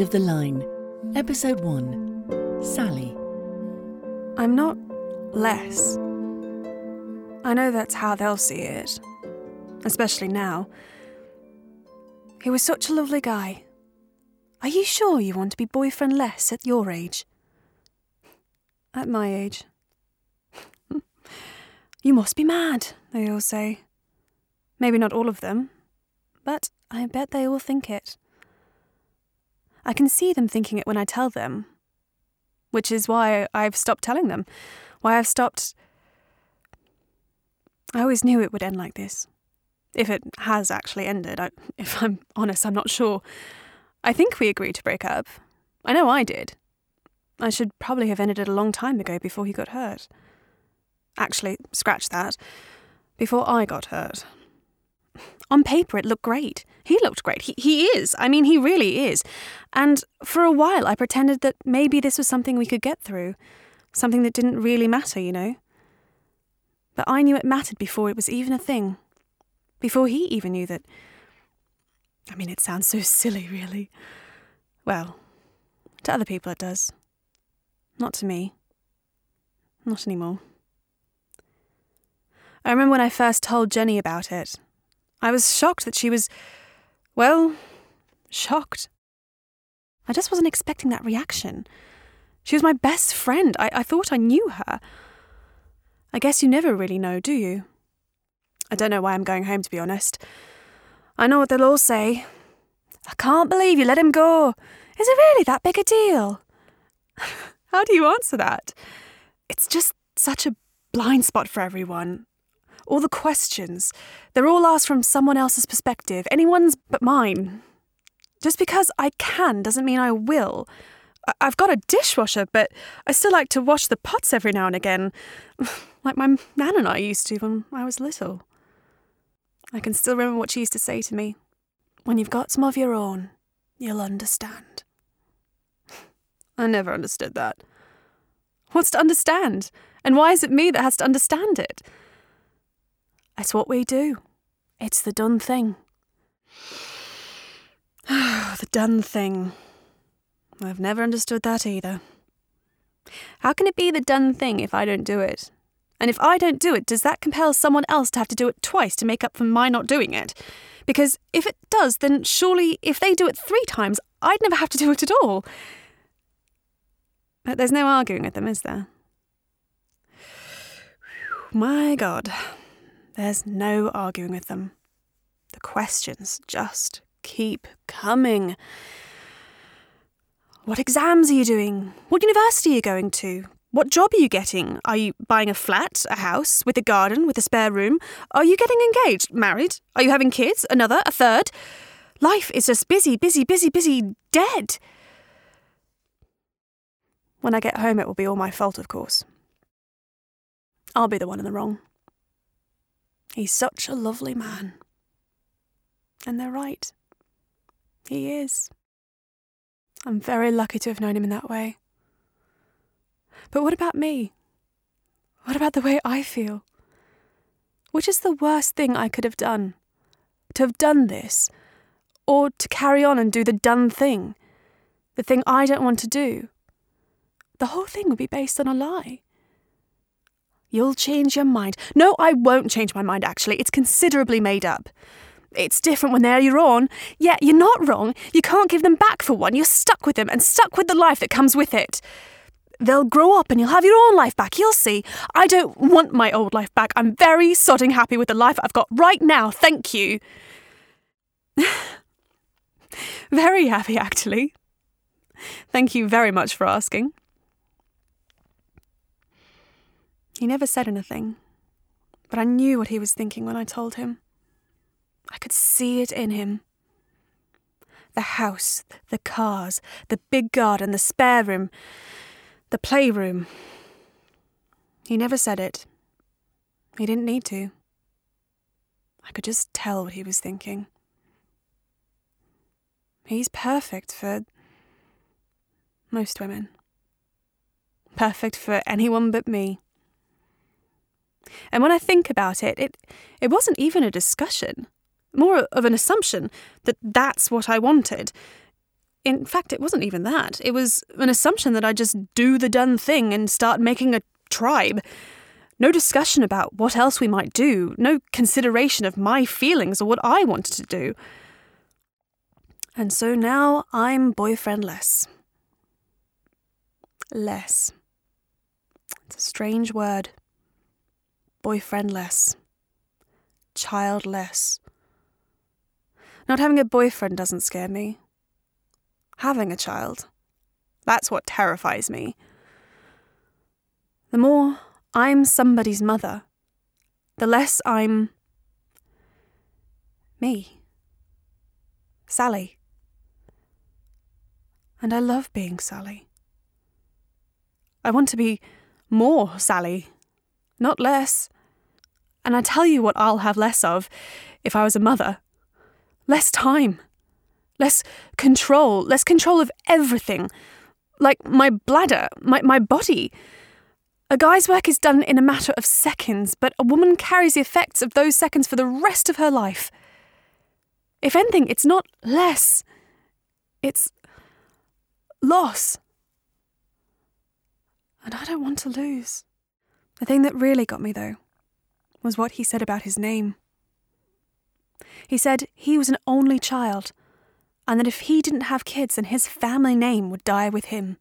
Of the Line, Episode 1 Sally. I'm not less. I know that's how they'll see it, especially now. He was such a lovely guy. Are you sure you want to be boyfriend less at your age? At my age. you must be mad, they all say. Maybe not all of them, but I bet they all think it. I can see them thinking it when I tell them, which is why I've stopped telling them, why I've stopped. I always knew it would end like this. If it has actually ended, I, if I'm honest, I'm not sure. I think we agreed to break up. I know I did. I should probably have ended it a long time ago before he got hurt. Actually, scratch that. Before I got hurt. On paper, it looked great. He looked great. He, he is. I mean, he really is. And for a while, I pretended that maybe this was something we could get through. Something that didn't really matter, you know? But I knew it mattered before it was even a thing. Before he even knew that. I mean, it sounds so silly, really. Well, to other people it does. Not to me. Not anymore. I remember when I first told Jenny about it. I was shocked that she was, well, shocked. I just wasn't expecting that reaction. She was my best friend. I, I thought I knew her. I guess you never really know, do you? I don't know why I'm going home, to be honest. I know what they'll all say. I can't believe you let him go. Is it really that big a deal? How do you answer that? It's just such a blind spot for everyone. All the questions, they're all asked from someone else's perspective, anyone's but mine. Just because I can doesn't mean I will. I- I've got a dishwasher, but I still like to wash the pots every now and again, like my nan and I used to when I was little. I can still remember what she used to say to me When you've got some of your own, you'll understand. I never understood that. What's to understand? And why is it me that has to understand it? It's what we do. It's the done thing. the done thing. I've never understood that either. How can it be the done thing if I don't do it? And if I don't do it, does that compel someone else to have to do it twice to make up for my not doing it? Because if it does, then surely if they do it three times, I'd never have to do it at all. But there's no arguing with them, is there? My God, there's no arguing with them. The questions just keep coming. What exams are you doing? What university are you going to? What job are you getting? Are you buying a flat, a house, with a garden, with a spare room? Are you getting engaged, married? Are you having kids? Another? A third? Life is just busy, busy, busy, busy, dead. When I get home, it will be all my fault, of course. I'll be the one in the wrong. He's such a lovely man. And they're right. He is. I'm very lucky to have known him in that way. But what about me? What about the way I feel? Which is the worst thing I could have done? To have done this? Or to carry on and do the done thing? The thing I don't want to do? The whole thing would be based on a lie. You'll change your mind. No, I won't change my mind, actually. It's considerably made up. It's different when they're your own. Yeah, you're not wrong. You can't give them back for one. You're stuck with them and stuck with the life that comes with it. They'll grow up and you'll have your own life back. You'll see. I don't want my old life back. I'm very sodding happy with the life I've got right now. Thank you. very happy, actually. Thank you very much for asking. He never said anything, but I knew what he was thinking when I told him. I could see it in him. The house, the cars, the big garden, the spare room, the playroom. He never said it. He didn't need to. I could just tell what he was thinking. He's perfect for most women. Perfect for anyone but me. And when I think about it, it, it wasn't even a discussion, more of an assumption that that's what I wanted. In fact, it wasn't even that. It was an assumption that I'd just do the done thing and start making a tribe. No discussion about what else we might do, no consideration of my feelings or what I wanted to do. And so now I'm boyfriendless. Less. It's a strange word. Boyfriendless. Childless. Not having a boyfriend doesn't scare me. Having a child. That's what terrifies me. The more I'm somebody's mother, the less I'm me. Sally. And I love being Sally. I want to be more Sally, not less. And I tell you what I'll have less of if I was a mother less time, less control, less control of everything. Like my bladder, my, my body. A guy's work is done in a matter of seconds, but a woman carries the effects of those seconds for the rest of her life. If anything, it's not less, it's loss. And I don't want to lose. The thing that really got me, though, was what he said about his name. He said he was an only child, and that if he didn't have kids, then his family name would die with him.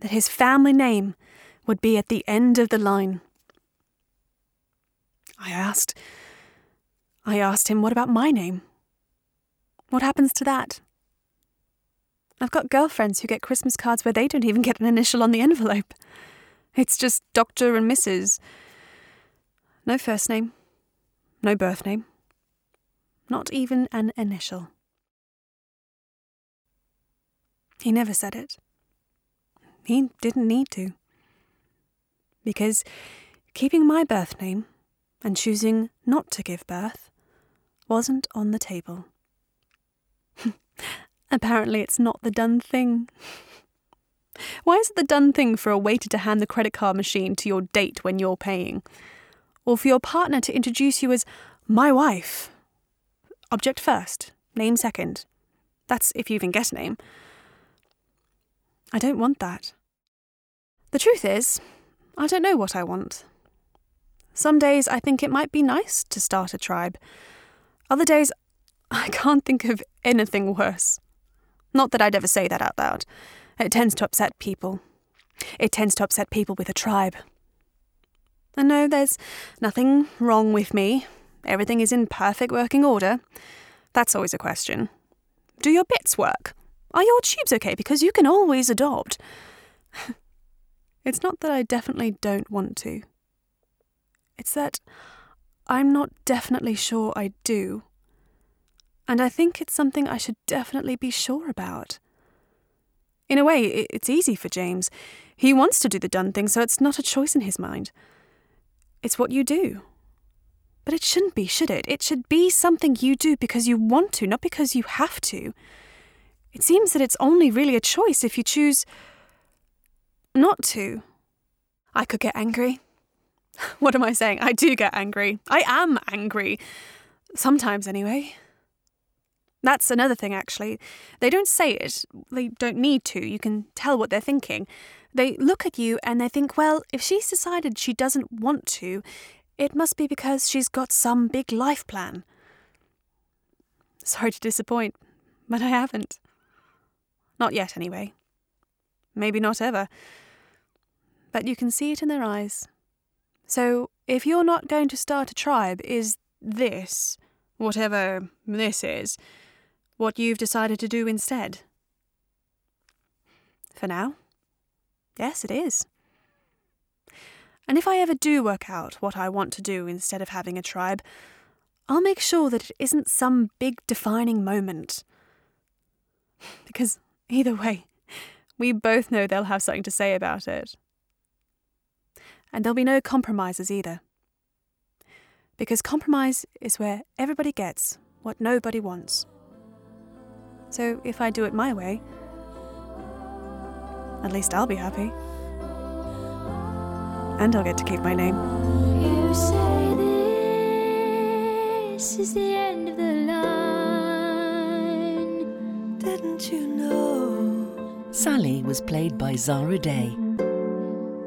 That his family name would be at the end of the line. I asked, I asked him, what about my name? What happens to that? I've got girlfriends who get Christmas cards where they don't even get an initial on the envelope. It's just Dr. and Mrs. No first name, no birth name, not even an initial. He never said it. He didn't need to. Because keeping my birth name and choosing not to give birth wasn't on the table. Apparently, it's not the done thing. Why is it the done thing for a waiter to hand the credit card machine to your date when you're paying? Or for your partner to introduce you as my wife? Object first, name second. That's if you even get a name. I don't want that. The truth is, I don't know what I want. Some days I think it might be nice to start a tribe. Other days, I can't think of anything worse. Not that I'd ever say that out loud. It tends to upset people. It tends to upset people with a tribe. And no, there's nothing wrong with me. Everything is in perfect working order. That's always a question. Do your bits work? Are your tubes okay? Because you can always adopt. it's not that I definitely don't want to. It's that I'm not definitely sure I do. And I think it's something I should definitely be sure about. In a way, it's easy for James. He wants to do the done thing, so it's not a choice in his mind. It's what you do. But it shouldn't be, should it? It should be something you do because you want to, not because you have to. It seems that it's only really a choice if you choose not to. I could get angry. What am I saying? I do get angry. I am angry. Sometimes, anyway. That's another thing, actually. They don't say it, they don't need to. You can tell what they're thinking. They look at you and they think, well, if she's decided she doesn't want to, it must be because she's got some big life plan. Sorry to disappoint, but I haven't. Not yet, anyway. Maybe not ever. But you can see it in their eyes. So, if you're not going to start a tribe, is this, whatever this is, what you've decided to do instead? For now, yes, it is. And if I ever do work out what I want to do instead of having a tribe, I'll make sure that it isn't some big defining moment. Because either way, we both know they'll have something to say about it. And there'll be no compromises either. Because compromise is where everybody gets what nobody wants. So if I do it my way, at least I'll be happy. And I'll get to keep my name. You say this is the end of the line. Didn't Sally was played by Zara Day.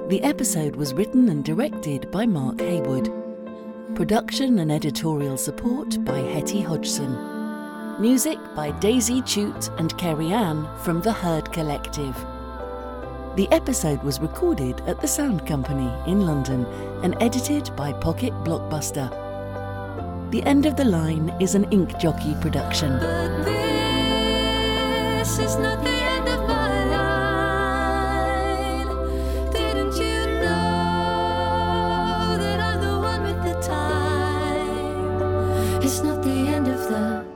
The episode was written and directed by Mark Heywood. Production and editorial support by Hetty Hodgson. Music by Daisy Chute and Kerry Ann from the Herd Collective. The episode was recorded at the Sound Company in London and edited by Pocket Blockbuster. The End of the Line is an Ink Jockey production. It's not the end of the